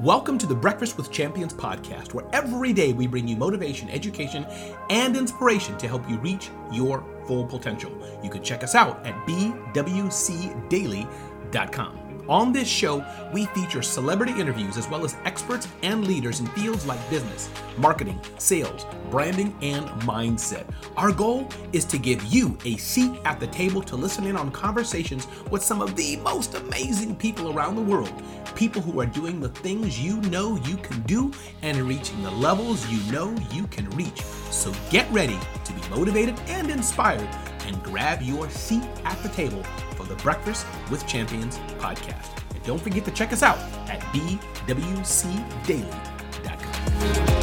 Welcome to the Breakfast with Champions podcast, where every day we bring you motivation, education, and inspiration to help you reach your full potential. You can check us out at bwcdaily.com. On this show, we feature celebrity interviews as well as experts and leaders in fields like business, marketing, sales, branding, and mindset. Our goal is to give you a seat at the table to listen in on conversations with some of the most amazing people around the world. People who are doing the things you know you can do and reaching the levels you know you can reach. So get ready to be motivated and inspired and grab your seat at the table the Breakfast with Champions podcast. And don't forget to check us out at bwcdaily.com.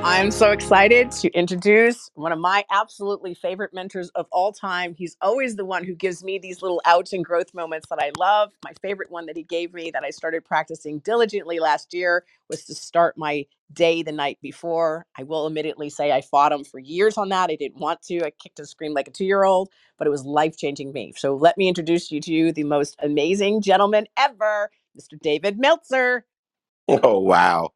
I'm so excited to introduce one of my absolutely favorite mentors of all time. He's always the one who gives me these little outs and growth moments that I love. My favorite one that he gave me that I started practicing diligently last year was to start my day the night before. I will admittedly say I fought him for years on that. I didn't want to. I kicked and screamed like a two year old, but it was life changing me. So let me introduce you to the most amazing gentleman ever, Mr. David Meltzer. Oh, wow.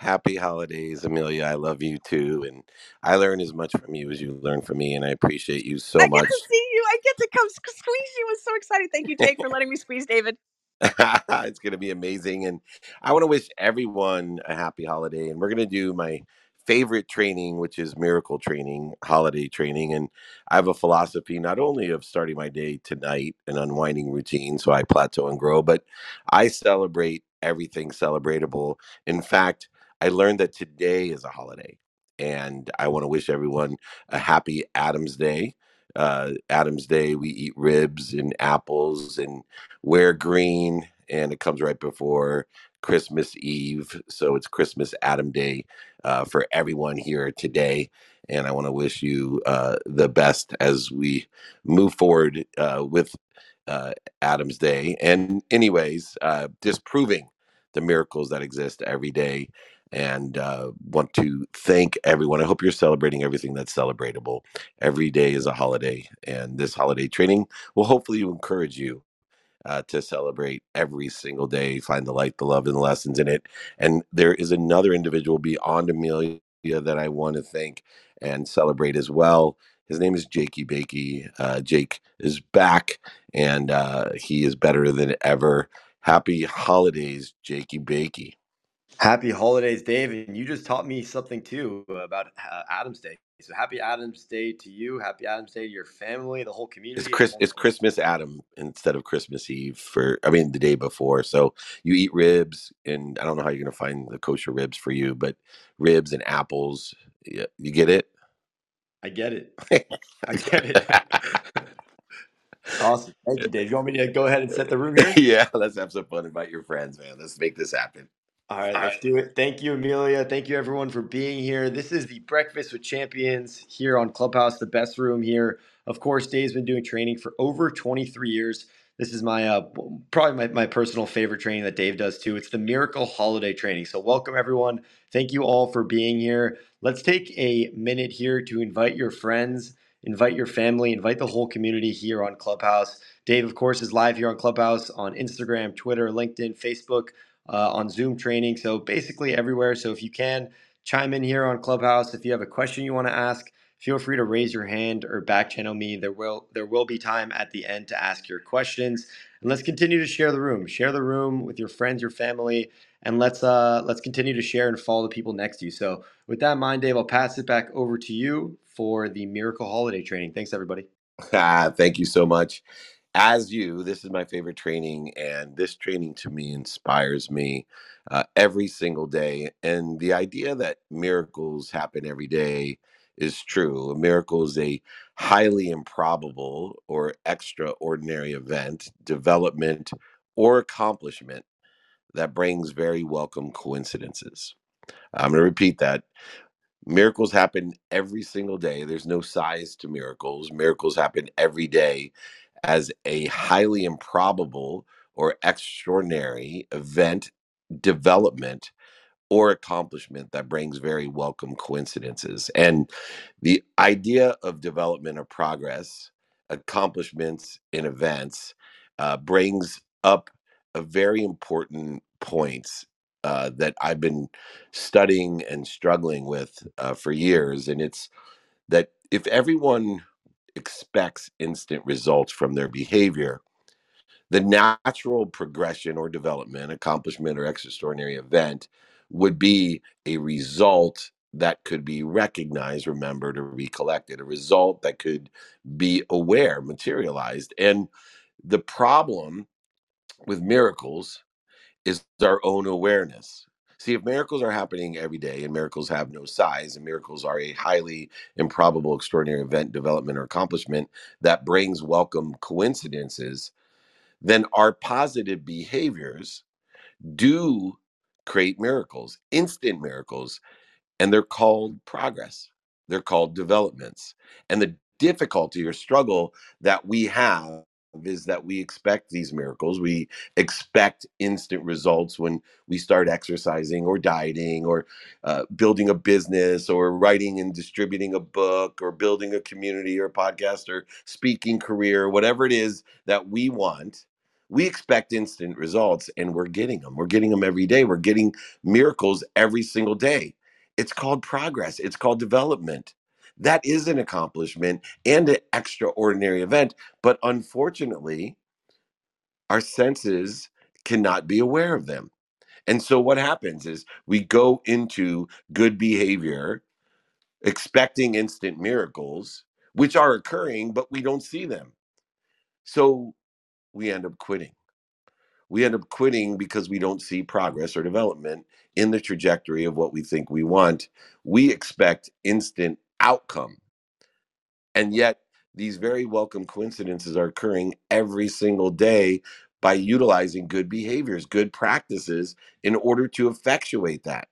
Happy holidays, Amelia. I love you too. And I learn as much from you as you learn from me. And I appreciate you so I get much. to see you. I get to come squeeze you. I'm so excited. Thank you, Jake, for letting me squeeze David. it's going to be amazing. And I want to wish everyone a happy holiday. And we're going to do my favorite training, which is miracle training, holiday training. And I have a philosophy not only of starting my day tonight, an unwinding routine, so I plateau and grow, but I celebrate everything celebratable. In fact, I learned that today is a holiday. And I want to wish everyone a happy Adam's Day. Uh, Adam's Day, we eat ribs and apples and wear green, and it comes right before Christmas Eve. So it's Christmas Adam Day uh, for everyone here today. And I want to wish you uh, the best as we move forward uh, with uh, Adam's Day. And, anyways, uh, disproving the miracles that exist every day. And uh, want to thank everyone. I hope you're celebrating everything that's celebratable. Every day is a holiday, and this holiday training will hopefully encourage you uh, to celebrate every single day, find the light, the love, and the lessons in it. And there is another individual beyond Amelia that I want to thank and celebrate as well. His name is Jakey Bakey. Uh, Jake is back, and uh, he is better than ever. Happy holidays, Jakey Bakey. Happy holidays, Dave. And you just taught me something too about uh, Adam's Day. So happy Adam's Day to you. Happy Adam's Day to your family, the whole community. It's Chris. It's Christmas Adam instead of Christmas Eve. For I mean, the day before. So you eat ribs, and I don't know how you're gonna find the kosher ribs for you, but ribs and apples. Yeah, you get it. I get it. I get it. awesome. Thank you, Dave. You want me to go ahead and set the room here? yeah, let's have some fun. Invite your friends, man. Let's make this happen. All right, let's do it. Thank you, Amelia. Thank you, everyone, for being here. This is the Breakfast with Champions here on Clubhouse, the best room here. Of course, Dave's been doing training for over 23 years. This is my uh, probably my, my personal favorite training that Dave does too. It's the Miracle Holiday Training. So, welcome, everyone. Thank you all for being here. Let's take a minute here to invite your friends, invite your family, invite the whole community here on Clubhouse. Dave, of course, is live here on Clubhouse on Instagram, Twitter, LinkedIn, Facebook uh, on Zoom training. So basically everywhere. So if you can chime in here on Clubhouse, if you have a question you want to ask, feel free to raise your hand or back channel me. There will there will be time at the end to ask your questions. And let's continue to share the room. Share the room with your friends, your family, and let's uh let's continue to share and follow the people next to you. So with that in mind, Dave, I'll pass it back over to you for the Miracle Holiday Training. Thanks, everybody. Ah, thank you so much. As you, this is my favorite training, and this training to me inspires me uh, every single day. And the idea that miracles happen every day is true. A miracle is a highly improbable or extraordinary event, development, or accomplishment that brings very welcome coincidences. I'm going to repeat that. Miracles happen every single day. There's no size to miracles. Miracles happen every day as a highly improbable or extraordinary event, development, or accomplishment that brings very welcome coincidences. And the idea of development or progress accomplishments in events uh, brings up a very important points uh, that I've been studying and struggling with uh, for years, and it's that if everyone expects instant results from their behavior, the natural progression or development, accomplishment, or extraordinary event would be a result that could be recognized, remembered, or recollected, a result that could be aware, materialized. And the problem with miracles is our own awareness. See, if miracles are happening every day and miracles have no size and miracles are a highly improbable, extraordinary event, development, or accomplishment that brings welcome coincidences, then our positive behaviors do create miracles, instant miracles and they're called progress. They're called developments. And the difficulty or struggle that we have is that we expect these miracles. We expect instant results when we start exercising or dieting or uh, building a business or writing and distributing a book or building a community or podcast or speaking career, whatever it is that we want. We expect instant results and we're getting them. We're getting them every day. We're getting miracles every single day it's called progress, it's called development. That is an accomplishment and an extraordinary event. But unfortunately, our senses cannot be aware of them. And so what happens is we go into good behavior expecting instant miracles, which are occurring, but we don't see them. So we end up quitting we end up quitting because we don't see progress or development in the trajectory of what we think we want. We expect instant outcome. And yet, these very welcome coincidences are occurring every single day by utilizing good behaviors, good practices in order to effectuate that.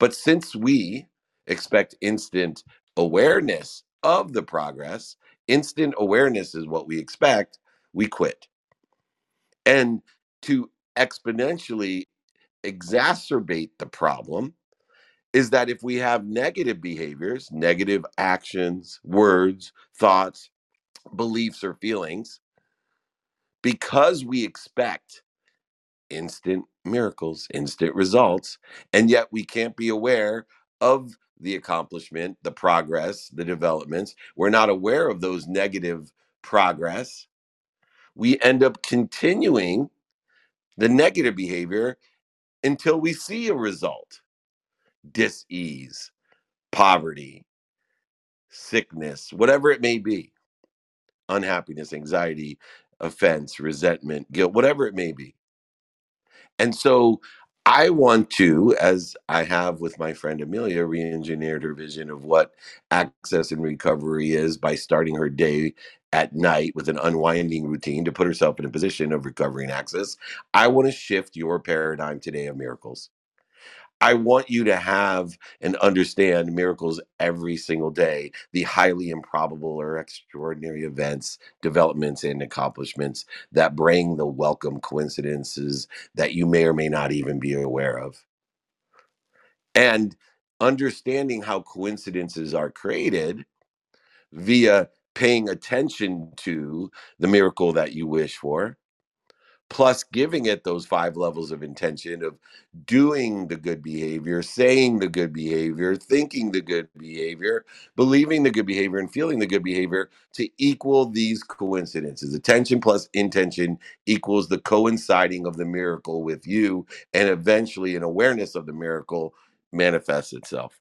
But since we expect instant awareness of the progress, instant awareness is what we expect, we quit. And to exponentially exacerbate the problem is that if we have negative behaviors, negative actions, words, thoughts, beliefs, or feelings, because we expect instant miracles, instant results, and yet we can't be aware of the accomplishment, the progress, the developments, we're not aware of those negative progress, we end up continuing the negative behavior until we see a result dis-ease poverty sickness whatever it may be unhappiness anxiety offense resentment guilt whatever it may be and so I want to, as I have with my friend Amelia, re engineered her vision of what access and recovery is by starting her day at night with an unwinding routine to put herself in a position of recovering access. I want to shift your paradigm today of miracles. I want you to have and understand miracles every single day, the highly improbable or extraordinary events, developments, and accomplishments that bring the welcome coincidences that you may or may not even be aware of. And understanding how coincidences are created via paying attention to the miracle that you wish for plus giving it those five levels of intention of doing the good behavior, saying the good behavior, thinking the good behavior, believing the good behavior, and feeling the good behavior to equal these coincidences. Attention plus intention equals the coinciding of the miracle with you, and eventually an awareness of the miracle manifests itself.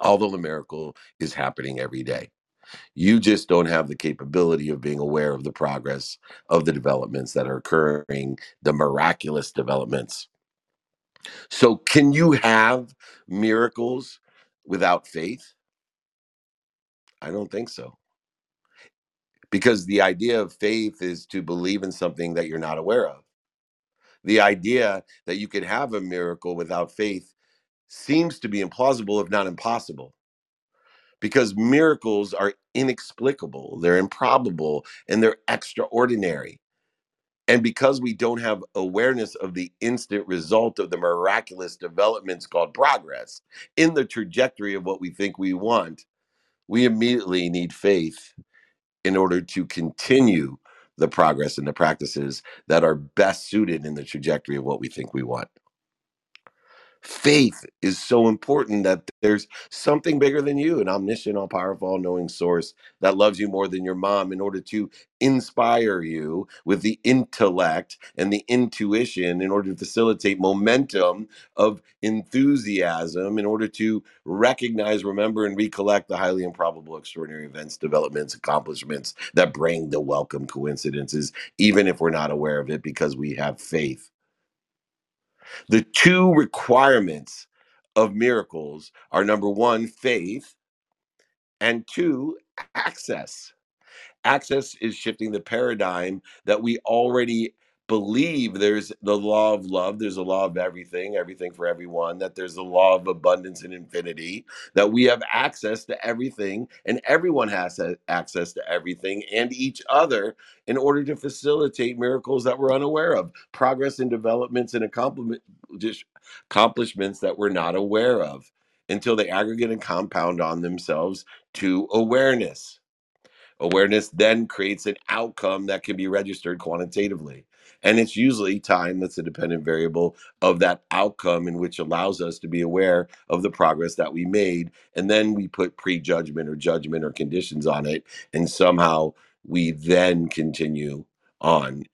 Although the miracle is happening every day. You just don't have the capability of being aware of the progress of the developments that are occurring, the miraculous developments. So, can you have miracles without faith? I don't think so. Because the idea of faith is to believe in something that you're not aware of. The idea that you could have a miracle without faith seems to be implausible, if not impossible because miracles are inexplicable, they're improbable, and they're extraordinary. And because we don't have awareness of the instant result of the miraculous developments called progress in the trajectory of what we think we want, we immediately need faith in order to continue the progress and the practices that are best suited in the trajectory of what we think we want faith is so important that there's something bigger than you, an omniscient, all powerful, all knowing source that loves you more than your mom in order to inspire you with the intellect and the intuition in order to facilitate momentum of enthusiasm in order to recognize, remember, and recollect the highly improbable, extraordinary events, developments, accomplishments that bring the welcome coincidences, even if we're not aware of it because we have faith. The two requirements of miracles are number one, faith, and two, access. Access is shifting the paradigm that we already believe there's the law of love, there's a law of everything, everything for everyone, that there's a law of abundance and infinity, that we have access to everything and everyone has access to everything and each other in order to facilitate miracles that we're unaware of, progress and developments and accomplishments that we're not aware of until they aggregate and compound on themselves to awareness. Awareness then creates an outcome that can be registered quantitatively. And it's usually time that's a dependent variable of that outcome, in which allows us to be aware of the progress that we made. And then we put prejudgment or judgment or conditions on it. And somehow we then continue on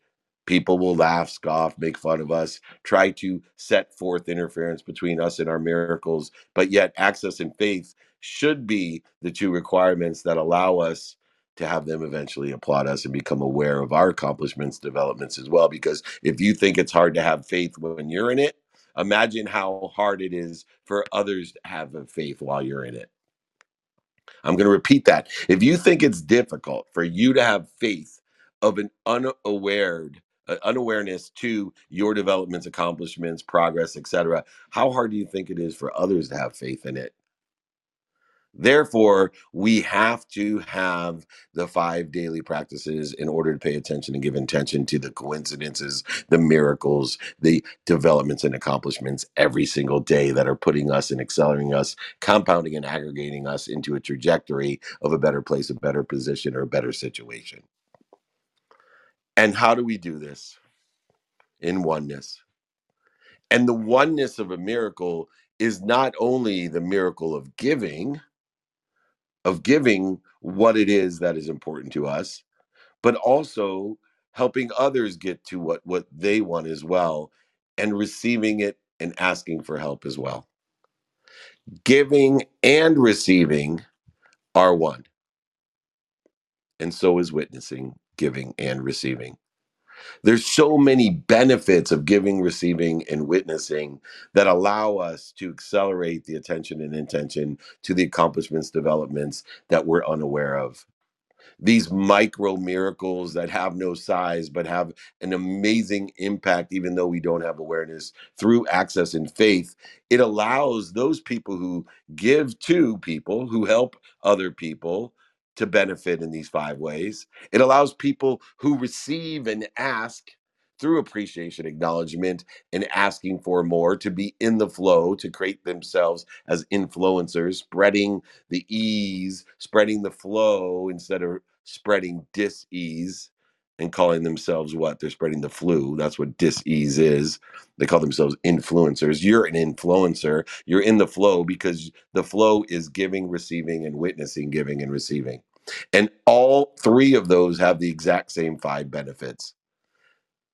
People will laugh, scoff, make fun of us, try to set forth interference between us and our miracles. But yet, access and faith should be the two requirements that allow us to have them eventually applaud us and become aware of our accomplishments, developments as well. Because if you think it's hard to have faith when you're in it, imagine how hard it is for others to have a faith while you're in it. I'm going to repeat that. If you think it's difficult for you to have faith of an unaware uh, unawareness to your developments, accomplishments, progress, etc., how hard do you think it is for others to have faith in it? Therefore, we have to have the five daily practices in order to pay attention and give attention to the coincidences, the miracles, the developments and accomplishments every single day that are putting us and accelerating us, compounding and aggregating us into a trajectory of a better place, a better position, or a better situation. And how do we do this? In oneness. And the oneness of a miracle is not only the miracle of giving, of giving what it is that is important to us, but also helping others get to what what they want as well and receiving it and asking for help as well. Giving and receiving are one. And so is witnessing, giving and receiving. There's so many benefits of giving, receiving, and witnessing that allow us to accelerate the attention and intention to the accomplishments, developments that we're unaware of. These micro miracles that have no size but have an amazing impact even though we don't have awareness through access and faith it allows those people who give to people who help other people to benefit in these five ways it allows people who receive and ask through appreciation, acknowledgement, and asking for more to be in the flow, to create themselves as influencers, spreading the ease, spreading the flow instead of spreading dis-ease and calling themselves what? They're spreading the flu. That's what dis-ease is. They call themselves influencers. You're an influencer. You're in the flow because the flow is giving, receiving, and witnessing, giving and receiving. And all three of those have the exact same five benefits.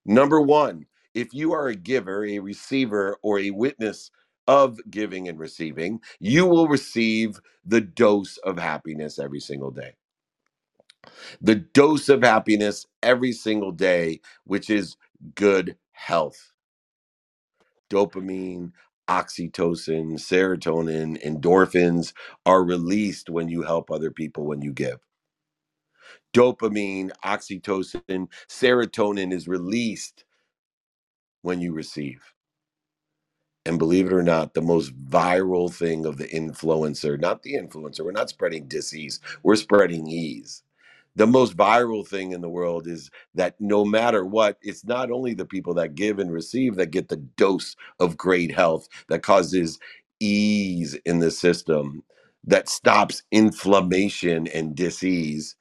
Number one, if you are a giver, a receiver, or a witness of giving and receiving, you will receive the dose of happiness every single day. The dose of happiness every single day, which is good health. Dopamine, oxytocin, serotonin, endorphins are released when you help other people when you give. Dopamine, oxytocin, serotonin is released when you receive. And believe it or not, the most viral thing of the influencer, not the influencer, we're not spreading disease, we're spreading ease. The most viral thing in the world is that no matter what, it's not only the people that give and receive that get the dose of great health that causes ease in the system, that stops inflammation and disease,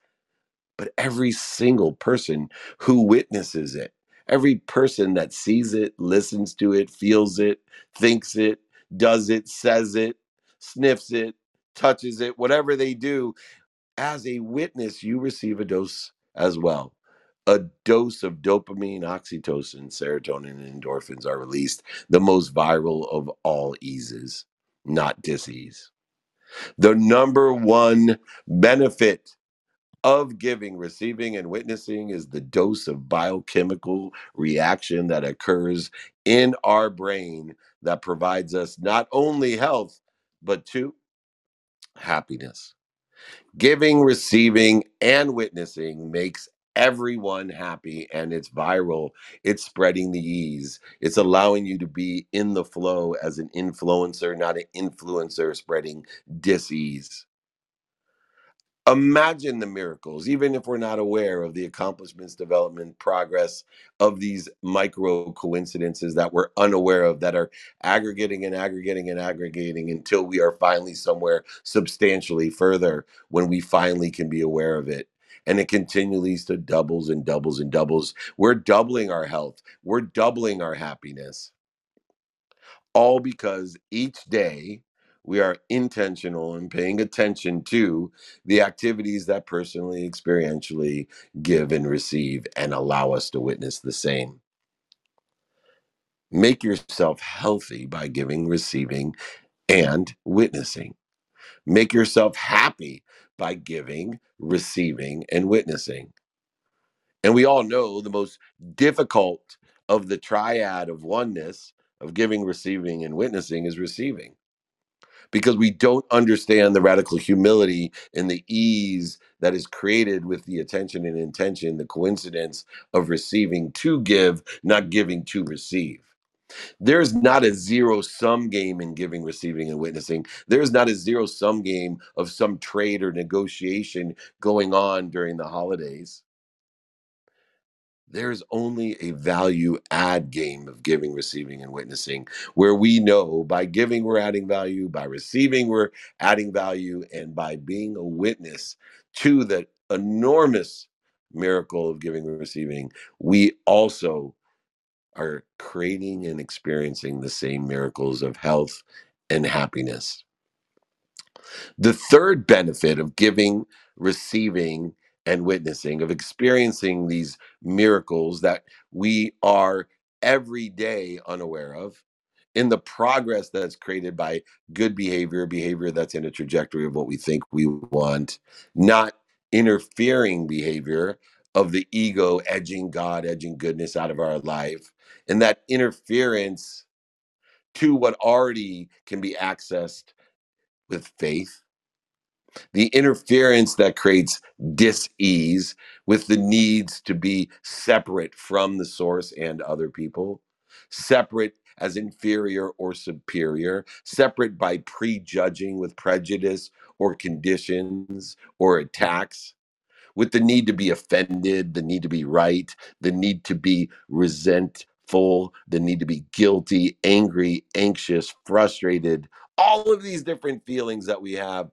but every single person who witnesses it, every person that sees it, listens to it, feels it, thinks it, does it, says it, sniffs it, touches it, whatever they do, as a witness, you receive a dose as well. A dose of dopamine, oxytocin, serotonin, and endorphins are released, the most viral of all eases, not disease. The number one benefit of giving, receiving, and witnessing is the dose of biochemical reaction that occurs in our brain that provides us not only health, but two, happiness. Giving, receiving, and witnessing makes everyone happy and it's viral. It's spreading the ease. It's allowing you to be in the flow as an influencer, not an influencer spreading disease. Imagine the miracles, even if we're not aware of the accomplishments, development, progress of these micro coincidences that we're unaware of, that are aggregating and aggregating and aggregating until we are finally somewhere substantially further when we finally can be aware of it. And it continually to doubles and doubles and doubles. We're doubling our health, we're doubling our happiness all because each day we are intentional and paying attention to the activities that personally, experientially give and receive and allow us to witness the same. Make yourself healthy by giving, receiving, and witnessing. Make yourself happy by giving, receiving, and witnessing. And we all know the most difficult of the triad of oneness of giving, receiving, and witnessing is receiving because we don't understand the radical humility and the ease that is created with the attention and intention, the coincidence of receiving to give, not giving to receive. There's not a zero sum game in giving, receiving, and witnessing. There's not a zero sum game of some trade or negotiation going on during the holidays there's only a value add game of giving, receiving, and witnessing, where we know by giving, we're adding value, by receiving, we're adding value, and by being a witness to the enormous miracle of giving and receiving, we also are creating and experiencing the same miracles of health and happiness. The third benefit of giving, receiving, and witnessing, of experiencing these miracles that we are every day unaware of, in the progress that's created by good behavior, behavior that's in a trajectory of what we think we want, not interfering behavior of the ego edging God, edging goodness out of our life. And that interference to what already can be accessed with faith the interference that creates dis-ease with the needs to be separate from the source and other people separate as inferior or superior separate by prejudging with prejudice or conditions or attacks with the need to be offended the need to be right the need to be resentful the need to be guilty angry anxious frustrated all of these different feelings that we have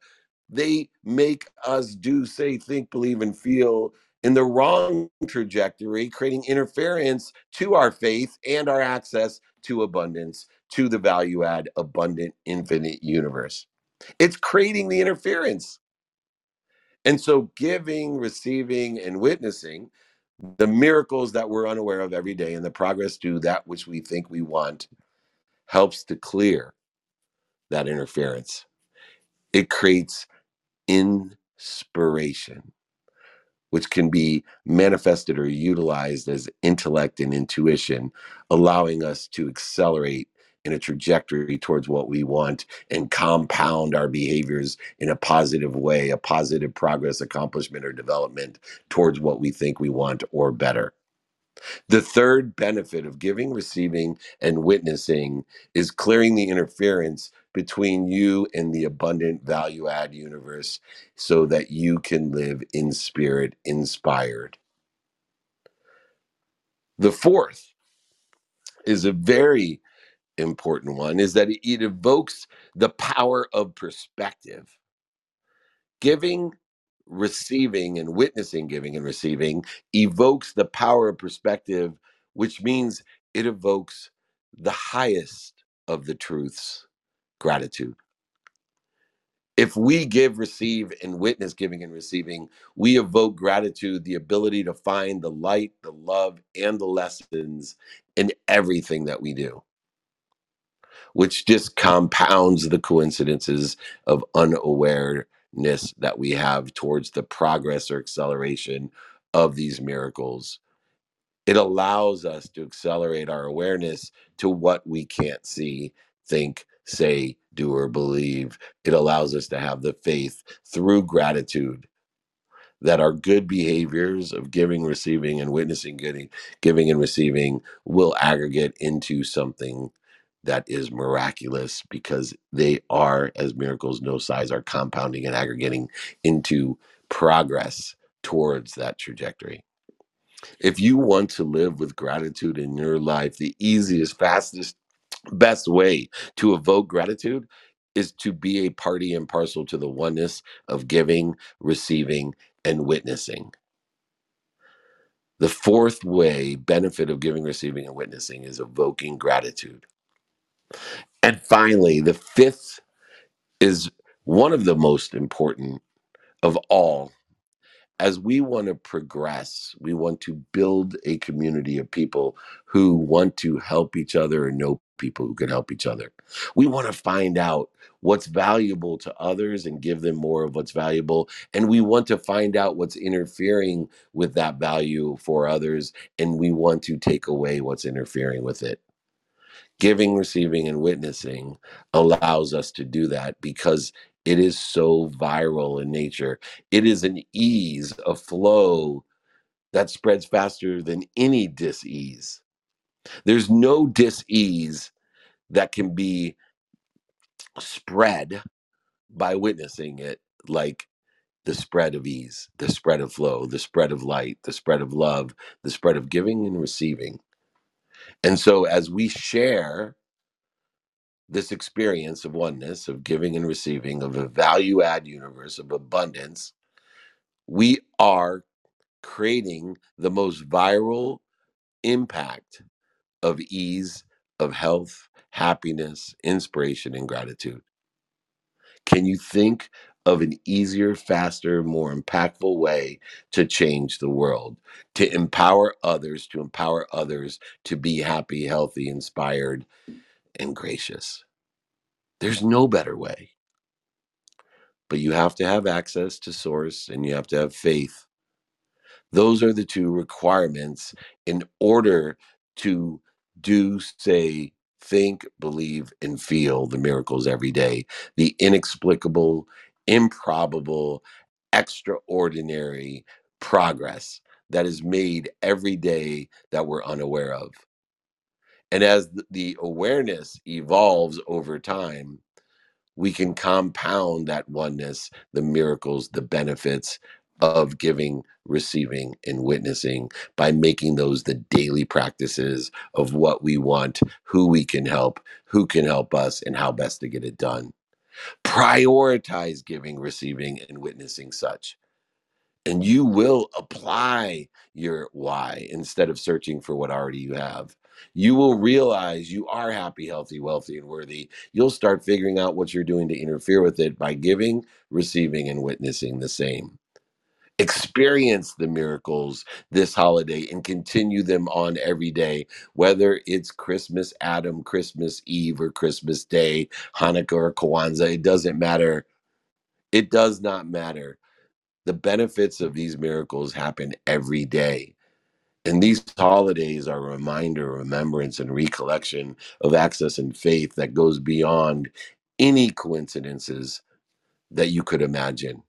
they make us do, say, think, believe, and feel in the wrong trajectory, creating interference to our faith and our access to abundance, to the value add, abundant, infinite universe. It's creating the interference. And so, giving, receiving, and witnessing the miracles that we're unaware of every day and the progress to that which we think we want helps to clear that interference. It creates inspiration, which can be manifested or utilized as intellect and intuition, allowing us to accelerate in a trajectory towards what we want and compound our behaviors in a positive way, a positive progress, accomplishment, or development towards what we think we want or better. The third benefit of giving, receiving, and witnessing is clearing the interference between you and the abundant value add universe so that you can live in spirit inspired. The fourth is a very important one is that it evokes the power of perspective. Giving, receiving and witnessing giving and receiving evokes the power of perspective, which means it evokes the highest of the truths gratitude. If we give, receive, and witness giving and receiving, we evoke gratitude, the ability to find the light, the love, and the lessons in everything that we do, which just compounds the coincidences of unawareness that we have towards the progress or acceleration of these miracles it allows us to accelerate our awareness to what we can't see, think, say, do, or believe. It allows us to have the faith through gratitude that our good behaviors of giving, receiving, and witnessing giving, giving and receiving will aggregate into something that is miraculous because they are, as miracles no size, are compounding and aggregating into progress towards that trajectory. If you want to live with gratitude in your life, the easiest, fastest, best way to evoke gratitude is to be a party and parcel to the oneness of giving, receiving, and witnessing. The fourth way, benefit of giving, receiving, and witnessing is evoking gratitude. And finally, the fifth is one of the most important of all as we want to progress, we want to build a community of people who want to help each other and know people who can help each other. We want to find out what's valuable to others and give them more of what's valuable. And we want to find out what's interfering with that value for others. And we want to take away what's interfering with it giving, receiving, and witnessing allows us to do that because it is so viral in nature. It is an ease, a flow that spreads faster than any dis-ease. There's no dis-ease that can be spread by witnessing it like the spread of ease, the spread of flow, the spread of light, the spread of love, the spread of giving and receiving. And so as we share this experience of oneness, of giving and receiving, of a value add universe, of abundance, we are creating the most viral impact of ease, of health, happiness, inspiration, and gratitude. Can you think of an easier, faster, more impactful way to change the world, to empower others, to empower others to be happy, healthy, inspired, and gracious? There's no better way. But you have to have access to source and you have to have faith. Those are the two requirements in order to do, say, think, believe, and feel the miracles every day, the inexplicable, improbable, extraordinary progress that is made every day that we're unaware of. And as the awareness evolves over time, we can compound that oneness, the miracles, the benefits of giving, receiving, and witnessing by making those the daily practices of what we want, who we can help, who can help us, and how best to get it done. Prioritize giving, receiving, and witnessing such and you will apply your why instead of searching for what already you have. You will realize you are happy, healthy, wealthy, and worthy. You'll start figuring out what you're doing to interfere with it by giving, receiving, and witnessing the same. Experience the miracles this holiday and continue them on every day, whether it's Christmas, Adam, Christmas Eve, or Christmas Day, Hanukkah, or Kwanzaa. It doesn't matter. It does not matter the benefits of these miracles happen every day. And these holidays are a reminder, remembrance, and recollection of access and faith that goes beyond any coincidences that you could imagine.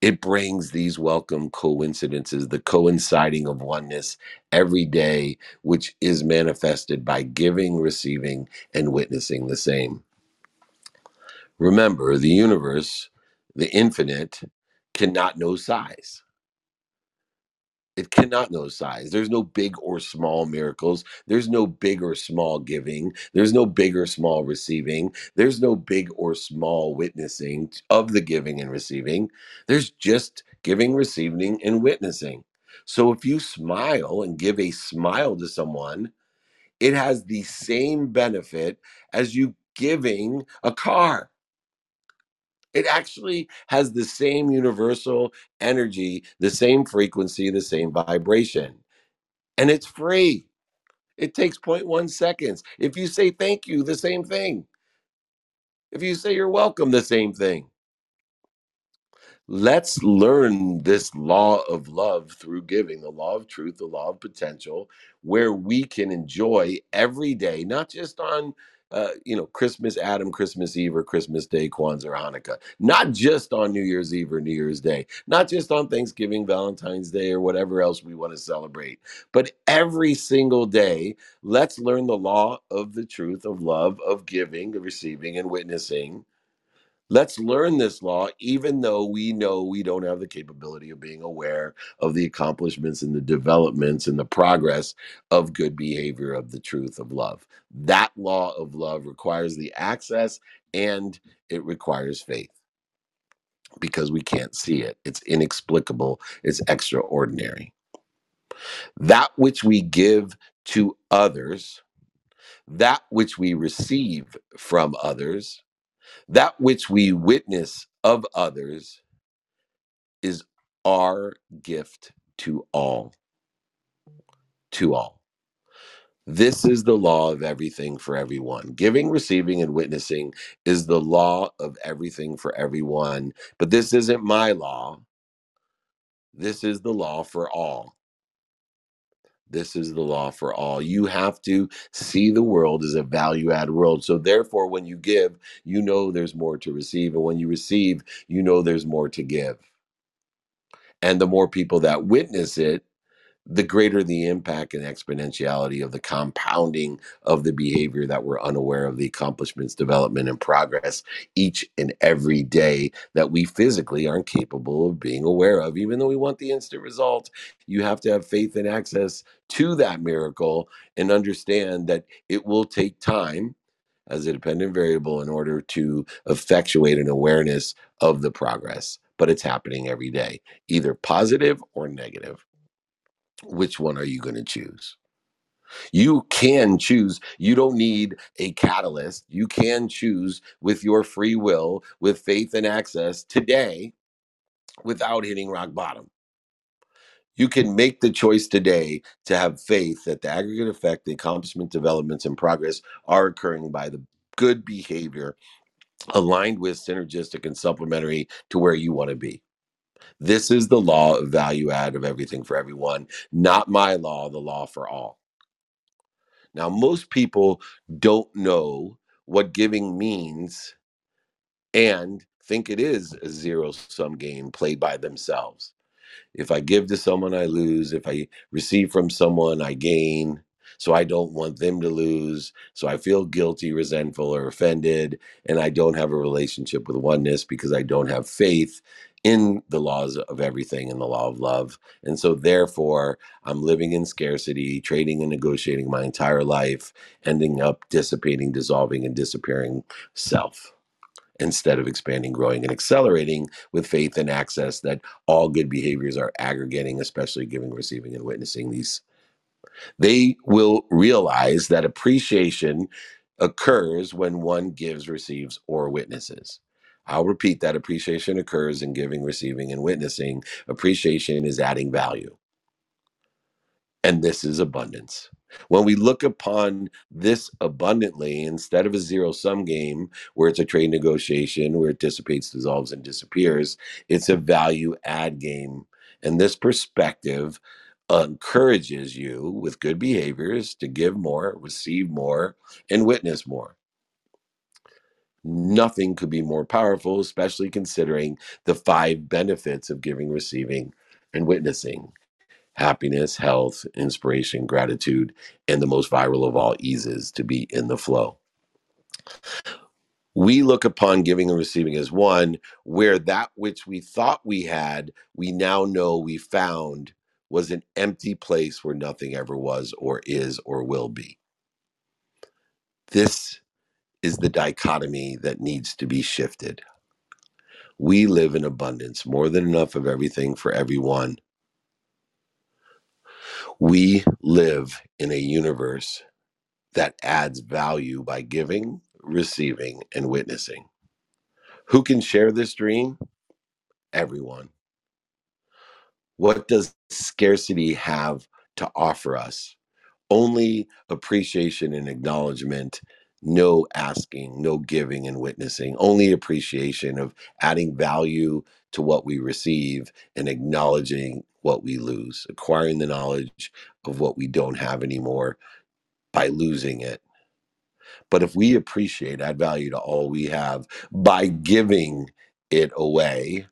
It brings these welcome coincidences, the coinciding of oneness every day, which is manifested by giving, receiving, and witnessing the same. Remember, the universe, the infinite, cannot know size. It cannot know size. There's no big or small miracles. There's no big or small giving. There's no big or small receiving. There's no big or small witnessing of the giving and receiving. There's just giving, receiving, and witnessing. So if you smile and give a smile to someone, it has the same benefit as you giving a car. It actually has the same universal energy, the same frequency, the same vibration, and it's free. It takes zero point 0.1 seconds. If you say thank you, the same thing. If you say you're welcome, the same thing. Let's learn this law of love through giving, the law of truth, the law of potential, where we can enjoy every day, not just on uh, you know Christmas, Adam, Christmas Eve, or Christmas Day, Kwanzaa, or Hanukkah, not just on New Year's Eve or New Year's Day, not just on Thanksgiving, Valentine's Day, or whatever else we want to celebrate, but every single day. Let's learn the law of the truth of love, of giving, of receiving, and witnessing Let's learn this law, even though we know we don't have the capability of being aware of the accomplishments and the developments and the progress of good behavior of the truth of love. That law of love requires the access and it requires faith because we can't see it. It's inexplicable, it's extraordinary. That which we give to others, that which we receive from others, that which we witness of others is our gift to all. To all. This is the law of everything for everyone. Giving, receiving, and witnessing is the law of everything for everyone. But this isn't my law. This is the law for all. This is the law for all. You have to see the world as a value add world. So, therefore, when you give, you know there's more to receive. And when you receive, you know there's more to give. And the more people that witness it, the greater the impact and exponentiality of the compounding of the behavior that we're unaware of the accomplishments, development, and progress each and every day that we physically aren't capable of being aware of. Even though we want the instant result, you have to have faith and access to that miracle and understand that it will take time as a dependent variable in order to effectuate an awareness of the progress. But it's happening every day, either positive or negative which one are you going to choose? You can choose. You don't need a catalyst. You can choose with your free will, with faith and access today without hitting rock bottom. You can make the choice today to have faith that the aggregate effect, the accomplishment, developments, and progress are occurring by the good behavior aligned with synergistic and supplementary to where you want to be. This is the law of value add of everything for everyone, not my law, the law for all. Now, most people don't know what giving means and think it is a zero sum game played by themselves. If I give to someone, I lose. If I receive from someone, I gain. So I don't want them to lose. So I feel guilty, resentful, or offended. And I don't have a relationship with oneness because I don't have faith in the laws of everything in the law of love. And so therefore, I'm living in scarcity, trading and negotiating my entire life, ending up dissipating, dissolving, and disappearing self instead of expanding, growing, and accelerating with faith and access that all good behaviors are aggregating, especially giving, receiving, and witnessing these. They will realize that appreciation occurs when one gives, receives, or witnesses. I'll repeat that appreciation occurs in giving, receiving, and witnessing. Appreciation is adding value. And this is abundance. When we look upon this abundantly, instead of a zero sum game where it's a trade negotiation where it dissipates, dissolves, and disappears, it's a value add game. And this perspective encourages you with good behaviors to give more, receive more, and witness more. Nothing could be more powerful, especially considering the five benefits of giving, receiving, and witnessing happiness, health, inspiration, gratitude, and the most viral of all eases to be in the flow. We look upon giving and receiving as one where that which we thought we had, we now know we found was an empty place where nothing ever was or is or will be. This is the dichotomy that needs to be shifted. We live in abundance, more than enough of everything for everyone. We live in a universe that adds value by giving, receiving, and witnessing. Who can share this dream? Everyone. What does scarcity have to offer us? Only appreciation and acknowledgement no asking, no giving and witnessing, only appreciation of adding value to what we receive and acknowledging what we lose, acquiring the knowledge of what we don't have anymore by losing it. But if we appreciate, add value to all we have by giving it away,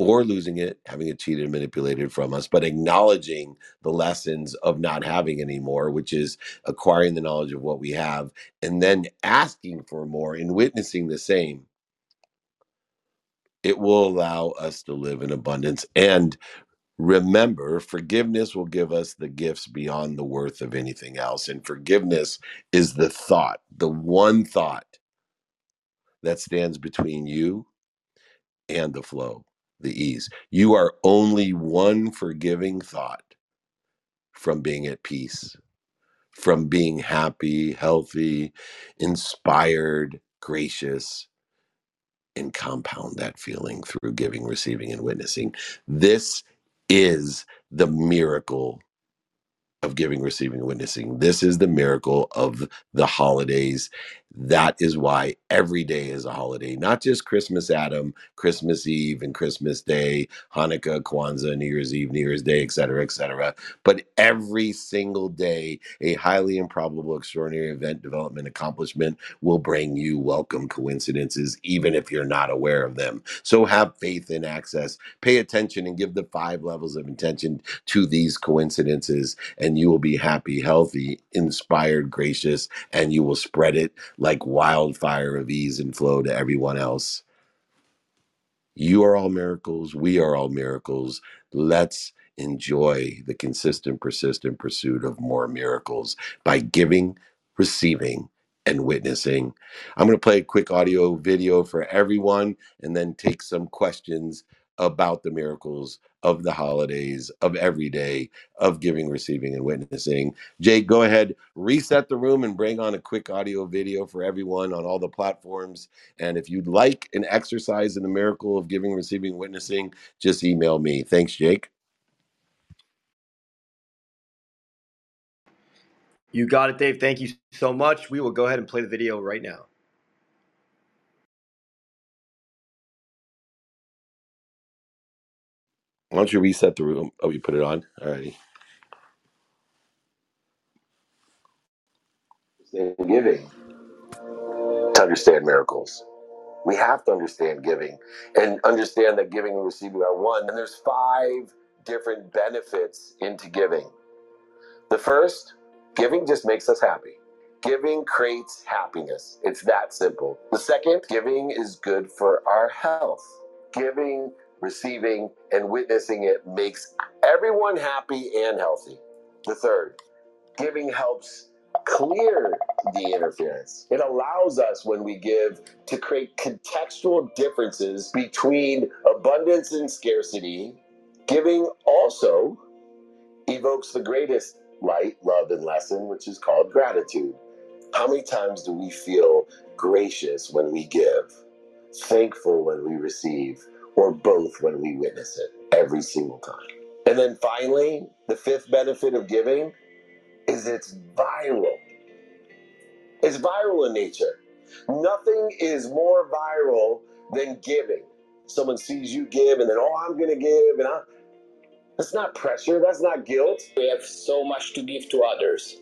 or losing it, having it cheated and manipulated from us, but acknowledging the lessons of not having anymore, which is acquiring the knowledge of what we have, and then asking for more and witnessing the same. It will allow us to live in abundance. And remember, forgiveness will give us the gifts beyond the worth of anything else. And forgiveness is the thought, the one thought that stands between you and the flow the ease. You are only one forgiving thought from being at peace, from being happy, healthy, inspired, gracious, and compound that feeling through giving, receiving, and witnessing. This is the miracle of giving, receiving, and witnessing. This is the miracle of the holidays. That is why every day is a holiday, not just Christmas, Adam, Christmas Eve, and Christmas Day, Hanukkah, Kwanzaa, New Year's Eve, New Year's Day, et cetera, et cetera. But every single day, a highly improbable, extraordinary event, development, accomplishment will bring you welcome coincidences, even if you're not aware of them. So have faith in access. Pay attention and give the five levels of intention to these coincidences and you will be happy, healthy, inspired, gracious, and you will spread it like wildfire of ease and flow to everyone else. You are all miracles. We are all miracles. Let's enjoy the consistent, persistent pursuit of more miracles by giving, receiving, and witnessing. I'm going to play a quick audio video for everyone and then take some questions about the miracles of the holidays, of every day, of giving, receiving, and witnessing. Jake, go ahead, reset the room and bring on a quick audio video for everyone on all the platforms. And if you'd like an exercise in the miracle of giving, receiving, witnessing, just email me. Thanks, Jake. You got it, Dave. Thank you so much. We will go ahead and play the video right now. Why don't you reset the room? Oh, you put it on? Alrighty. Giving to understand miracles. We have to understand giving and understand that giving and receiving are one. And there's five different benefits into giving. The first, giving just makes us happy. Giving creates happiness. It's that simple. The second, giving is good for our health. Giving receiving, and witnessing it makes everyone happy and healthy. The third, giving helps clear the interference. It allows us, when we give, to create contextual differences between abundance and scarcity. Giving also evokes the greatest light, love, and lesson, which is called gratitude. How many times do we feel gracious when we give, thankful when we receive, or both when we witness it every single time. And then finally, the fifth benefit of giving is it's viral. It's viral in nature. Nothing is more viral than giving. Someone sees you give and then, oh, I'm going to give. And I, that's not pressure. That's not guilt. We have so much to give to others.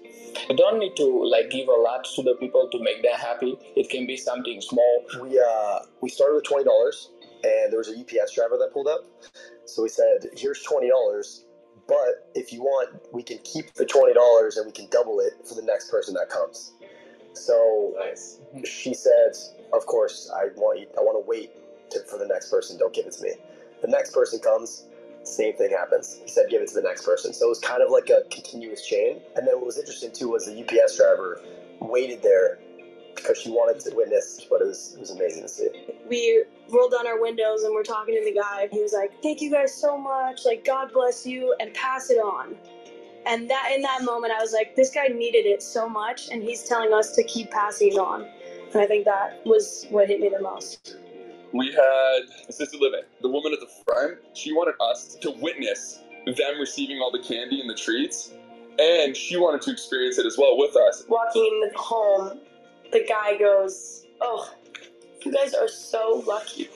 You don't need to like give a lot to the people to make them happy. It can be something small. We uh we started with twenty dollars and there was a UPS driver that pulled up. So we said, "Here's twenty dollars, but if you want, we can keep the twenty dollars and we can double it for the next person that comes." So nice. she said, "Of course, I want you. I want to wait to, for the next person. Don't give it to me." The next person comes, same thing happens. He said, give it to the next person. So it was kind of like a continuous chain. And then what was interesting too was the UPS driver waited there because she wanted to witness, but it was, it was amazing to see. We rolled down our windows and we're talking to the guy. He was like, thank you guys so much. Like, God bless you and pass it on. And that in that moment, I was like, this guy needed it so much, and he's telling us to keep passing it on. And I think that was what hit me the most. We had assisted living. The woman at the front, she wanted us to witness them receiving all the candy and the treats, and she wanted to experience it as well with us. Walking home, the guy goes, Oh, you guys are so lucky.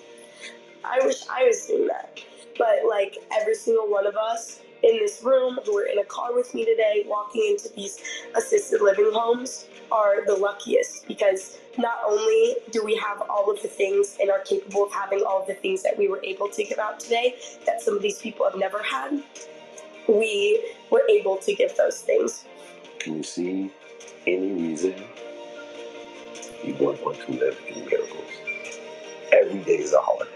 I wish I was doing that. But like every single one of us in this room who are in a car with me today walking into these assisted living homes are the luckiest because not only do we have all of the things and are capable of having all of the things that we were able to give out today that some of these people have never had, we were able to give those things. Can you see any reason you don't want to live in miracles? Every day is a holiday.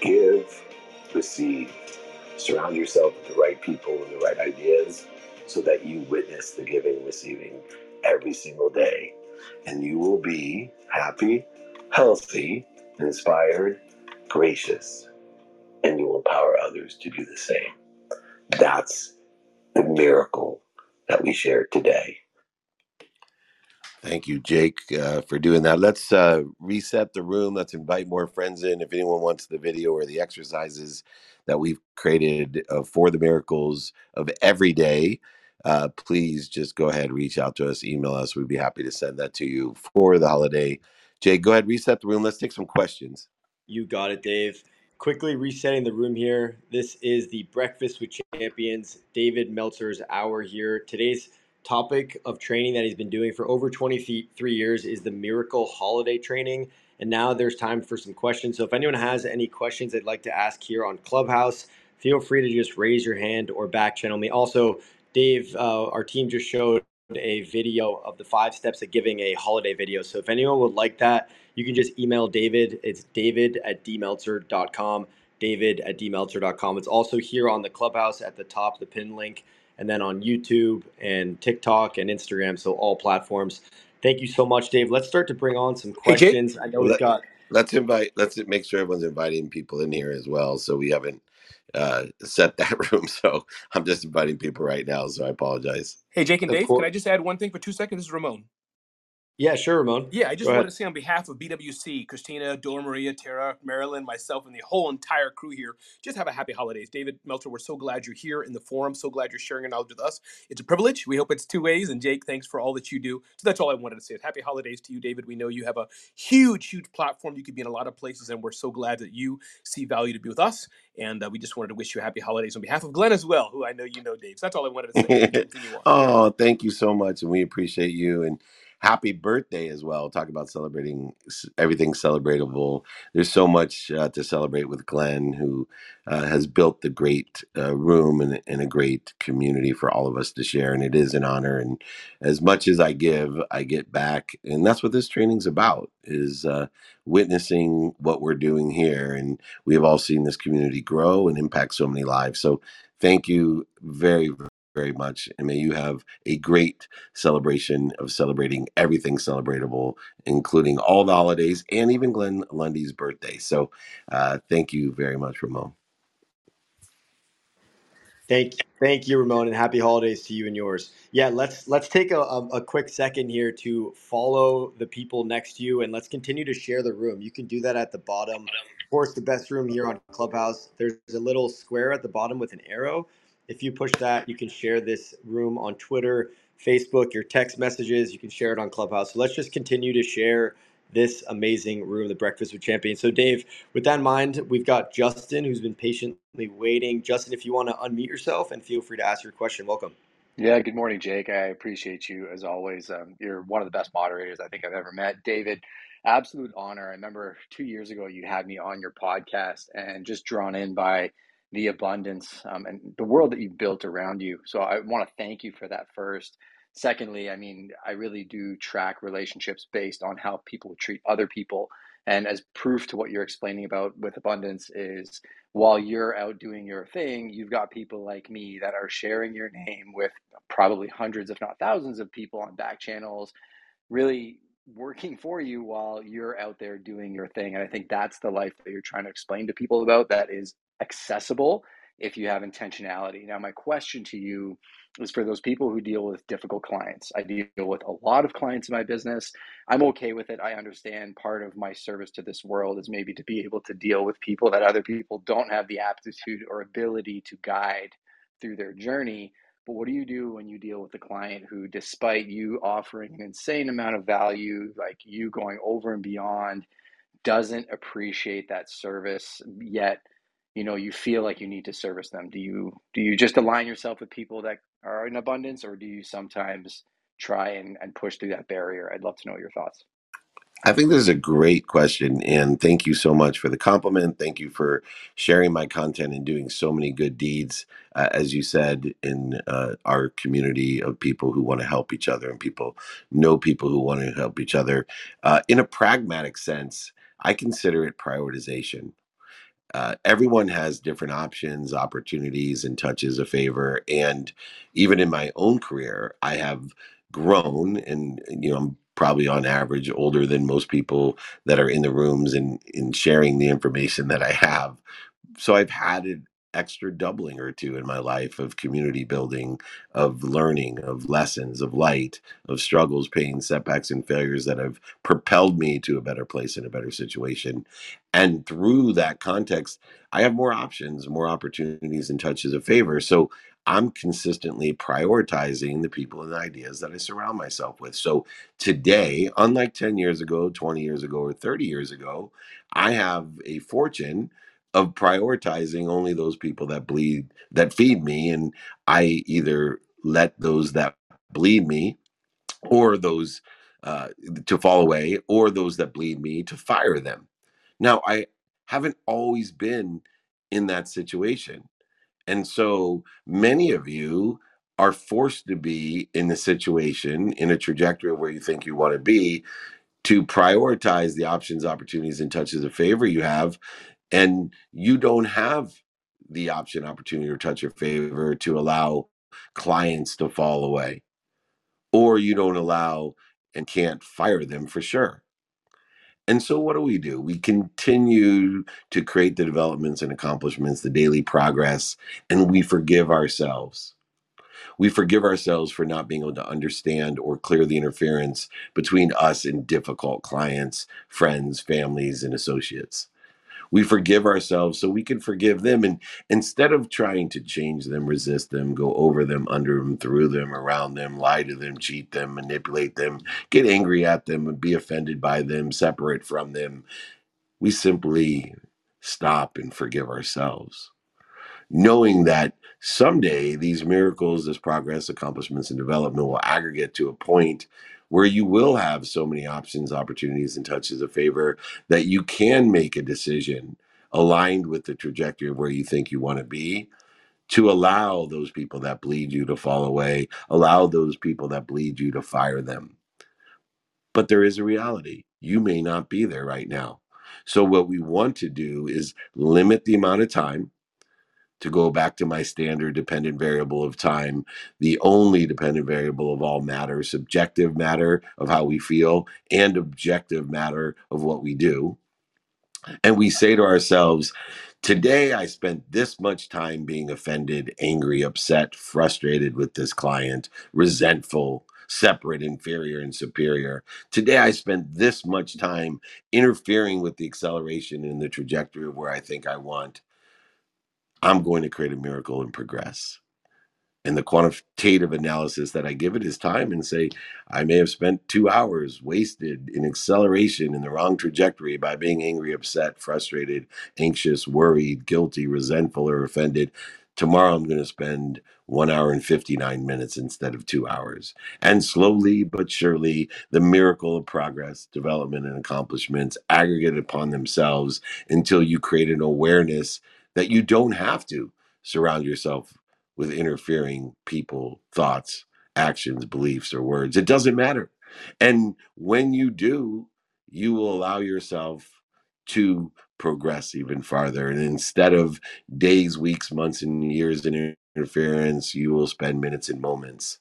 Give, receive, surround yourself with the right people and the right ideas so that you witness the giving receiving every single day. And you will be happy, healthy, inspired, gracious, and you will empower others to do the same. That's the miracle that we shared today. Thank you, Jake, uh, for doing that. Let's uh, reset the room. Let's invite more friends in. If anyone wants the video or the exercises that we've created uh, for the miracles of every day, uh, please just go ahead, reach out to us, email us. We'd be happy to send that to you for the holiday. Jake, go ahead, reset the room. Let's take some questions. You got it, Dave. Quickly resetting the room here. This is the Breakfast with Champions, David Meltzer's hour here. Today's topic of training that he's been doing for over 23 years is the Miracle Holiday Training. And now there's time for some questions. So if anyone has any questions they'd like to ask here on Clubhouse, feel free to just raise your hand or back channel me. Also, Dave, uh, our team just showed a video of the five steps of giving a holiday video. So if anyone would like that, you can just email David. It's david at dmeltzer.com. David at dmeltzer.com. It's also here on the clubhouse at the top, the pin link, and then on YouTube and TikTok and Instagram. So all platforms. Thank you so much, Dave. Let's start to bring on some Hey, questions. I know we've let, got let's invite, let's make sure everyone's inviting people in here as well. So we haven't uh, set that room. So I'm just inviting people right now. So I apologize. Hey, Jake and Of Dave, course. can I just add one thing for two seconds? This is Ramon. Yeah, sure, Ramon. Yeah, I just Go wanted ahead. to say on behalf of BWC, Christina, Dora Maria, Tara, Marilyn, myself, and the whole entire crew here, just have a happy holidays. David Meltzer, we're so glad you're here in the forum. So glad you're sharing your knowledge with us. It's a privilege. We hope it's two ways. And Jake, thanks for all that you do. So that's all I wanted to say. Happy holidays to you, David. We know you have a huge, huge platform. You could be in a lot of places, and we're so glad that you see value to be with us. And uh, we just wanted to wish you happy holidays on behalf of Glenn as well, who I know you know, Dave. So that's all I wanted to say. You can continue on. oh, thank you so much. And we appreciate you. And happy birthday as well. Talk about celebrating everything celebratable. There's so much uh, to celebrate with Glenn, who uh, has built the great uh, room and, and a great community for all of us to share. And it is an honor. And as much as I give, I get back. And that's what this training's about is uh, witnessing what we're doing here. And we have all seen this community grow and impact so many lives. So thank you very, very much. And may you have a great celebration of celebrating everything celebratable, including all the holidays and even Glenn Lundy's birthday. So uh, thank you very much, Ramon. Thank, thank you, Ramon, and happy holidays to you and yours. Yeah, let's let's take a, a, a quick second here to follow the people next to you, and let's continue to share the room. You can do that at the bottom. Of course, the best room here on Clubhouse. There's a little square at the bottom with an arrow. If you push that, you can share this room on Twitter, Facebook, your text messages. You can share it on Clubhouse. So let's just continue to share this amazing room, the Breakfast with Champions. So, Dave, with that in mind, we've got Justin who's been patiently waiting. Justin, if you want to unmute yourself and feel free to ask your question, welcome. Yeah, good morning, Jake. I appreciate you as always. Um, you're one of the best moderators I think I've ever met. David, absolute honor. I remember two years ago you had me on your podcast and just drawn in by the abundance um, and the world that you've built around you. So I want to thank you for that first. Secondly, I mean, I really do track relationships based on how people treat other people. And as proof to what you're explaining about with abundance is while you're out doing your thing, you've got people like me that are sharing your name with probably hundreds, if not thousands, of people on back channels, really working for you while you're out there doing your thing. And I think that's the life that you're trying to explain to people about that is accessible if you have intentionality. Now, my question to you is for those people who deal with difficult clients. I deal with a lot of clients in my business. I'm okay with it. I understand part of my service to this world is maybe to be able to deal with people that other people don't have the aptitude or ability to guide through their journey. But what do you do when you deal with a client who, despite you offering an insane amount of value, like you going over and beyond, doesn't appreciate that service yet? You know you feel like you need to service them do you do you just align yourself with people that are in abundance or do you sometimes try and, and push through that barrier i'd love to know your thoughts I think this is a great question. And thank you so much for the compliment. Thank you for sharing my content and doing so many good deeds, uh, as you said, in uh, our community of people who want to help each other and people know people who want to help each other. Uh, in a pragmatic sense, I consider it prioritization uh, everyone has different options, opportunities, and touches a favor. And even in my own career, I have grown, and you know, I'm probably on average older than most people that are in the rooms and in sharing the information that I have. So I've had extra doubling or two in my life of community building, of learning, of lessons, of light, of struggles, pain, setbacks, and failures that have propelled me to a better place and a better situation. And through that context, I have more options, more opportunities, and touches of favor. So I'm consistently prioritizing the people and the ideas that I surround myself with. So today, unlike 10 years ago, 20 years ago, or 30 years ago, I have a fortune of prioritizing only those people that bleed that feed me and i either let those that bleed me or those uh, to fall away or those that bleed me to fire them. Now i haven't always been in that situation and so many of you are forced to be in a situation in a trajectory where you think you want to be to prioritize the options opportunities and touches of favor you have and you don't have the option opportunity or touch or favor to allow clients to fall away or you don't allow and can't fire them for sure. And so what do we do? We continue to create the developments and accomplishments the daily progress and we forgive ourselves. We forgive ourselves for not being able to understand or clear the interference between us and difficult clients friends families and associates we forgive ourselves so we can forgive them and instead of trying to change them resist them go over them under them through them around them lie to them cheat them manipulate them get angry at them and be offended by them separate from them we simply stop and forgive ourselves. Knowing that someday these miracles, this progress, accomplishments, and development will aggregate to a point where you will have so many options, opportunities, and touches of favor that you can make a decision aligned with the trajectory of where you think you want to be to allow those people that bleed you to fall away, allow those people that bleed you to fire them. But there is a reality. You may not be there right now. So, what we want to do is limit the amount of time to go back to my standard dependent variable of time, the only dependent variable of all matter, subjective matter of how we feel, and objective matter of what we do. And we say to ourselves, Today, I spent this much time being offended, angry, upset, frustrated with this client, resentful, separate, inferior, and superior. Today, I spent this much time interfering with the acceleration in the trajectory of where I think I want. I'm going to create a miracle and progress. And the quantitative analysis that I give it is time and say, I may have spent two hours wasted in acceleration in the wrong trajectory by being angry, upset, frustrated, anxious, worried, guilty, resentful, or offended. Tomorrow I'm going to spend one hour and 59 minutes instead of two hours. And slowly but surely, the miracle of progress, development, and accomplishments aggregate upon themselves until you create an awareness that you don't have to surround yourself with interfering people, thoughts, actions, beliefs, or words. It doesn't matter. And when you do, you will allow yourself to progress even farther. And instead of days, weeks, months, and years in interference, you will spend minutes and moments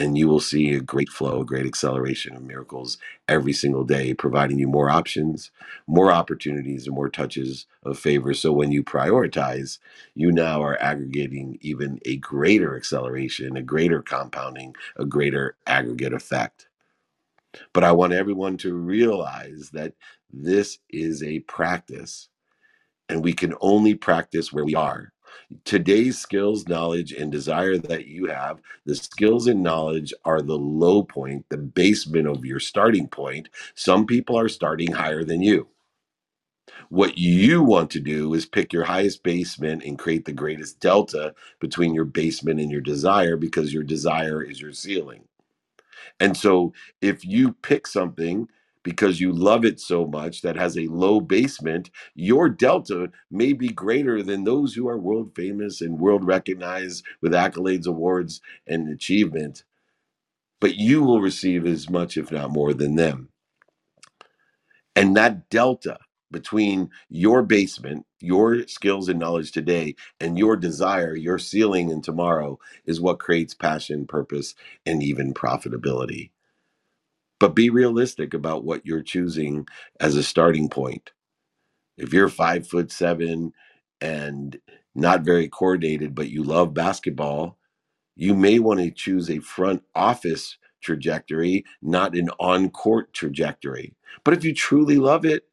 and you will see a great flow, a great acceleration of miracles every single day, providing you more options, more opportunities, and more touches of favor. So when you prioritize, you now are aggregating even a greater acceleration, a greater compounding, a greater aggregate effect. But I want everyone to realize that this is a practice, and we can only practice where we are today's skills, knowledge, and desire that you have, the skills and knowledge are the low point, the basement of your starting point. Some people are starting higher than you. What you want to do is pick your highest basement and create the greatest delta between your basement and your desire because your desire is your ceiling. And so if you pick something because you love it so much that has a low basement, your delta may be greater than those who are world famous and world recognized with accolades, awards, and achievement. But you will receive as much, if not more, than them. And that delta between your basement, your skills and knowledge today, and your desire, your ceiling and tomorrow is what creates passion, purpose, and even profitability but be realistic about what you're choosing as a starting point. If you're five foot seven and not very coordinated, but you love basketball, you may want to choose a front office trajectory, not an on court trajectory. But if you truly love it,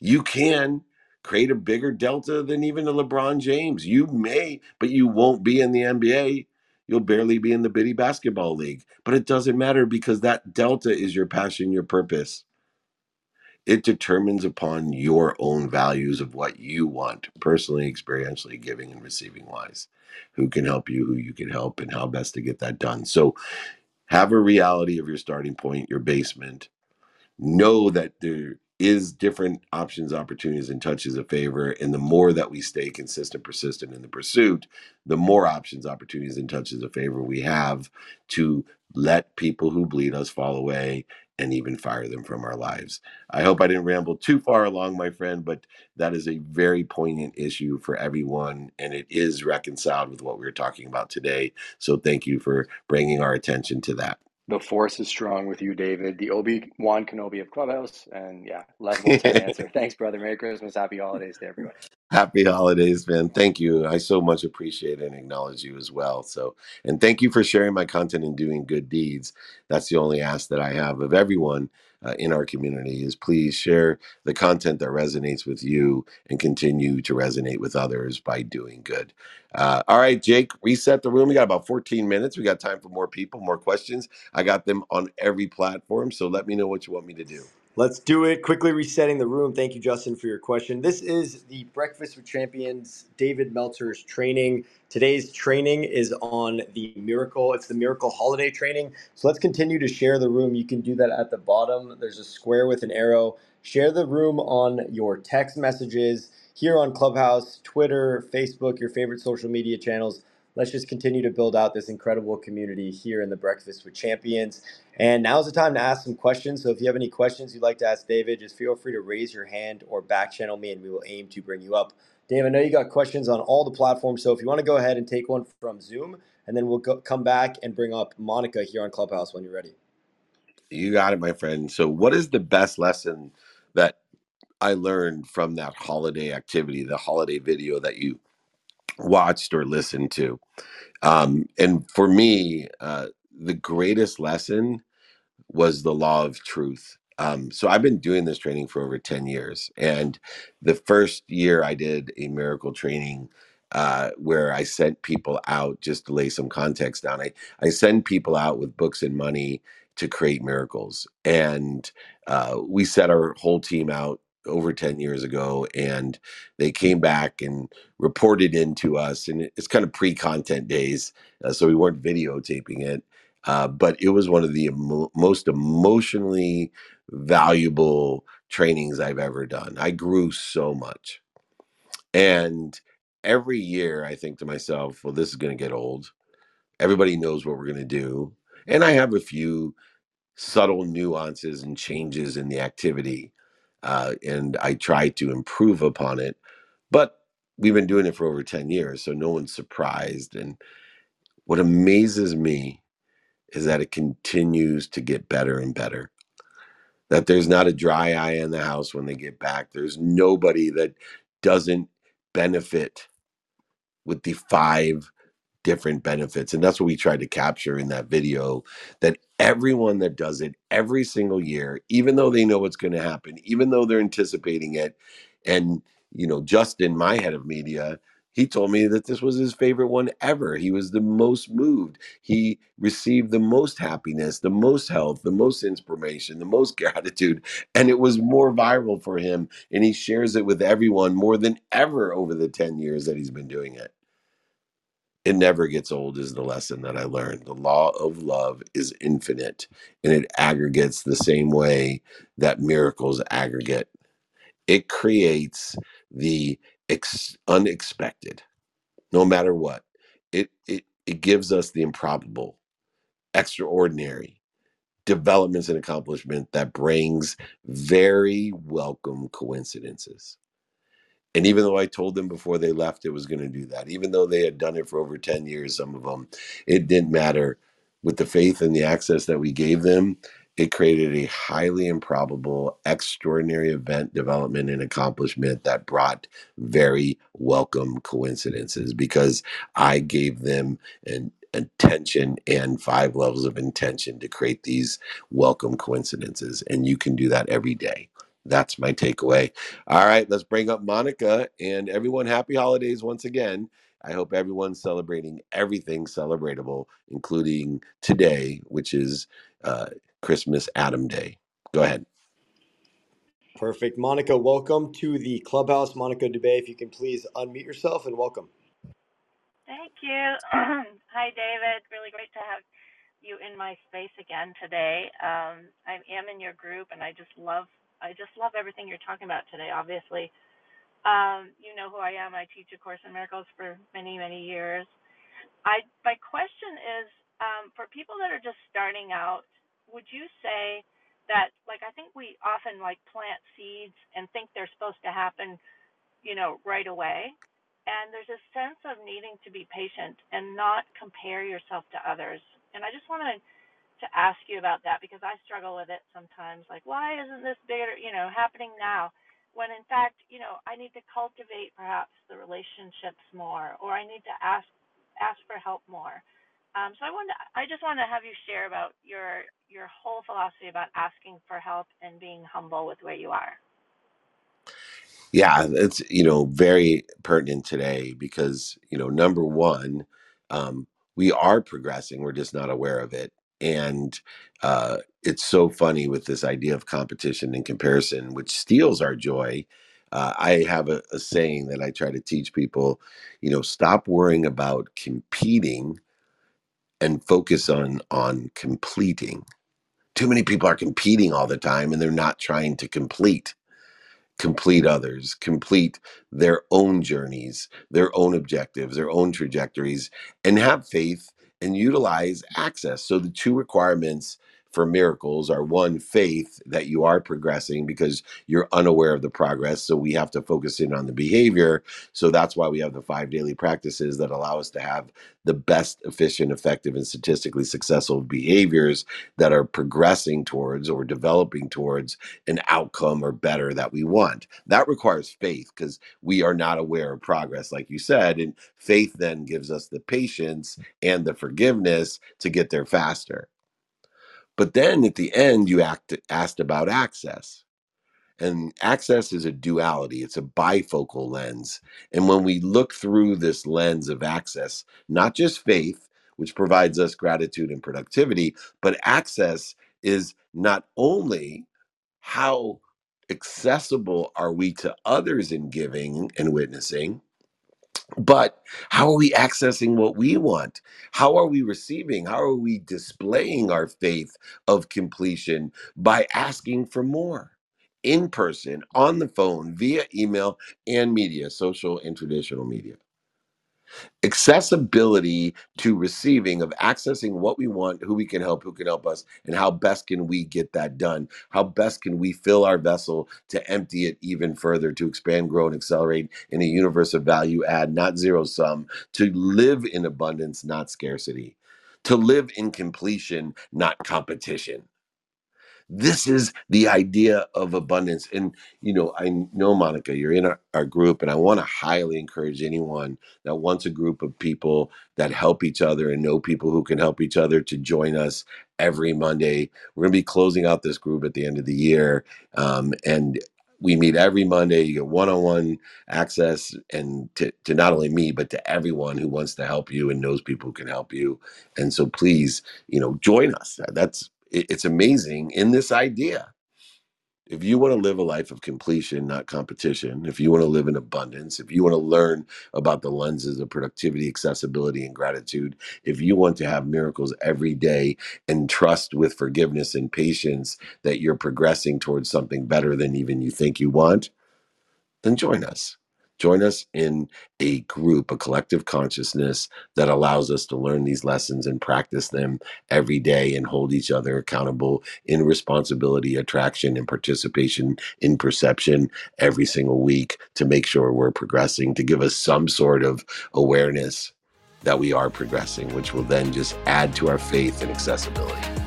you can create a bigger delta than even a LeBron James. You may, but you won't be in the NBA you'll barely be in the bitty basketball league. But it doesn't matter because that delta is your passion, your purpose. It determines upon your own values of what you want, personally, experientially, giving and receiving wise. Who can help you, who you can help, and how best to get that done. So have a reality of your starting point, your basement. Know that there is different options, opportunities, and touches of favor. And the more that we stay consistent, persistent in the pursuit, the more options, opportunities, and touches of favor we have to let people who bleed us fall away and even fire them from our lives. I hope I didn't ramble too far along, my friend, but that is a very poignant issue for everyone, and it is reconciled with what we are talking about today. So thank you for bringing our attention to that. The force is strong with you, David. The Obi Wan Kenobi of Clubhouse, and yeah, level ten answer. Thanks, brother. Merry Christmas, happy holidays to everyone. Happy holidays, man. Thank you. I so much appreciate and acknowledge you as well. So, and thank you for sharing my content and doing good deeds. That's the only ask that I have of everyone uh, in our community is please share the content that resonates with you and continue to resonate with others by doing good. Uh, all right, Jake, reset the room. We got about 14 minutes. We got time for more people, more questions. I got them on every platform. So let me know what you want me to do. Let's do it. Quickly resetting the room. Thank you, Justin, for your question. This is the Breakfast with Champions David Meltzer's training. Today's training is on the Miracle. It's the Miracle Holiday Training. So let's continue to share the room. You can do that at the bottom. There's a square with an arrow. Share the room on your text messages here on Clubhouse, Twitter, Facebook, your favorite social media channels let's just continue to build out this incredible community here in the Breakfast with Champions. And now's the time to ask some questions. So if you have any questions you'd like to ask David, just feel free to raise your hand or back channel me and we will aim to bring you up. Dave, I know you got questions on all the platforms. So if you want to go ahead and take one from Zoom, and then we'll go, come back and bring up Monica here on Clubhouse when you're ready. You got it, my friend. So, what is the best lesson that I learned from that holiday activity, the holiday video that you watched or listened to. Um, and for me, uh, the greatest lesson was the law of truth. Um, so I've been doing this training for over 10 years. And the first year I did a miracle training uh, where I sent people out just to lay some context down. I, I send people out with books and money to create miracles. And uh, we set our whole team out over 10 years ago and they came back and reported into us and it's kind of pre-content days uh, so we weren't videotaping it uh, but it was one of the emo- most emotionally valuable trainings i've ever done. I grew so much. And every year i think to myself well this is going to get old. Everybody knows what we're going to do. And i have a few subtle nuances and changes in the activity uh, and I try to improve upon it. But we've been doing it for over 10 years, so no one's surprised. And what amazes me is that it continues to get better and better. That there's not a dry eye in the house when they get back. There's nobody that doesn't benefit with the five different benefits. And that's what we tried to capture in that video that everyone that does it every single year, even though they know what's going to happen, even though they're anticipating it, and, you know, Justin, my head of media, he told me that this was his favorite one ever. He was the most moved. He received the most happiness, the most health, the most inspiration, the most gratitude. And it was more viral for him. And he shares it with everyone more than ever over the 10 years that he's been doing it it never gets old is the lesson that I learned. The law of love is infinite and it aggregates the same way that miracles aggregate. It creates the ex- unexpected, no matter what. It, it, it gives us the improbable, extraordinary developments and accomplishment that brings very welcome coincidences. And even though I told them before they left it was going to do that, even though they had done it for over 10 years, some of them, it didn't matter. With the faith and the access that we gave them, it created a highly improbable, extraordinary event development and accomplishment that brought very welcome coincidences because I gave them an attention and five levels of intention to create these welcome coincidences. And you can do that every day. That's my takeaway. All right, let's bring up Monica and everyone. Happy holidays once again. I hope everyone's celebrating everything celebratable, including today, which is uh, Christmas Adam Day. Go ahead. Perfect. Monica, welcome to the clubhouse. Monica Dubay, if you can please unmute yourself and welcome. Thank you. Hi, David. Really great to have you in my space again today. Um, I am in your group, and I just love I just love everything you're talking about today. Obviously, um, you know who I am. I teach A Course in Miracles for many many years. I my question is um, for people that are just starting out. Would you say that like I think we often like plant seeds and think they're supposed to happen, you know, right away. And there's a sense of needing to be patient and not compare yourself to others. And I just want to to ask you about that because I struggle with it sometimes. Like, why isn't this bigger, you know, happening now? When in fact, you know, I need to cultivate perhaps the relationships more, or I need to ask ask for help more. Um, so I want to, I just want to have you share about your your whole philosophy about asking for help and being humble with where you are. Yeah, it's you know very pertinent today because you know number one, um, we are progressing. We're just not aware of it, and uh, it's so funny with this idea of competition and comparison, which steals our joy. Uh, I have a, a saying that I try to teach people. You know, stop worrying about competing and focus on on completing. Too many people are competing all the time, and they're not trying to complete complete others, complete their own journeys, their own objectives, their own trajectories, and have faith and utilize access. So the two requirements for miracles are one, faith that you are progressing because you're unaware of the progress. So we have to focus in on the behavior. So that's why we have the five daily practices that allow us to have the best, efficient, effective, and statistically successful behaviors that are progressing towards or developing towards an outcome or better that we want. That requires faith because we are not aware of progress, like you said. And faith then gives us the patience and the forgiveness to get there faster. But then at the end, you act, asked about access. And access is a duality, it's a bifocal lens. And when we look through this lens of access, not just faith, which provides us gratitude and productivity, but access is not only how accessible are we to others in giving and witnessing, but how are we accessing what we want? How are we receiving? How are we displaying our faith of completion by asking for more? In person, on the phone, via email, and media, social and traditional media. Accessibility to receiving of accessing what we want who we can help who can help us and how best can we get that done? How best can we fill our vessel to empty it even further to expand grow and accelerate in a universe of value add not zero sum to live in abundance not scarcity to live in completion not competition this is the idea of abundance. And you know i know monica you're in our, our group and i want to highly encourage anyone that wants a group of people that help each other and know people who can help each other to join us every monday. We're going to be closing out this group at the end of the year um, and we meet every monday. You get one-on-one access and to, to not only me but to everyone who wants to help you and knows people who can help you. And so please you know join us. That's it- it's amazing in this idea. If you want to live a life of completion, not competition, if you want to live in abundance, if you want to learn about the lenses of productivity, accessibility, and gratitude, if you want to have miracles every day and trust with forgiveness and patience that you're progressing towards something better than even you think you want, then join us. Join us in a group, a collective consciousness that allows us to learn these lessons and practice them every day and hold each other accountable in responsibility, attraction, and participation in perception every single week to make sure we're progressing, to give us some sort of awareness that we are progressing, which will then just add to our faith and accessibility.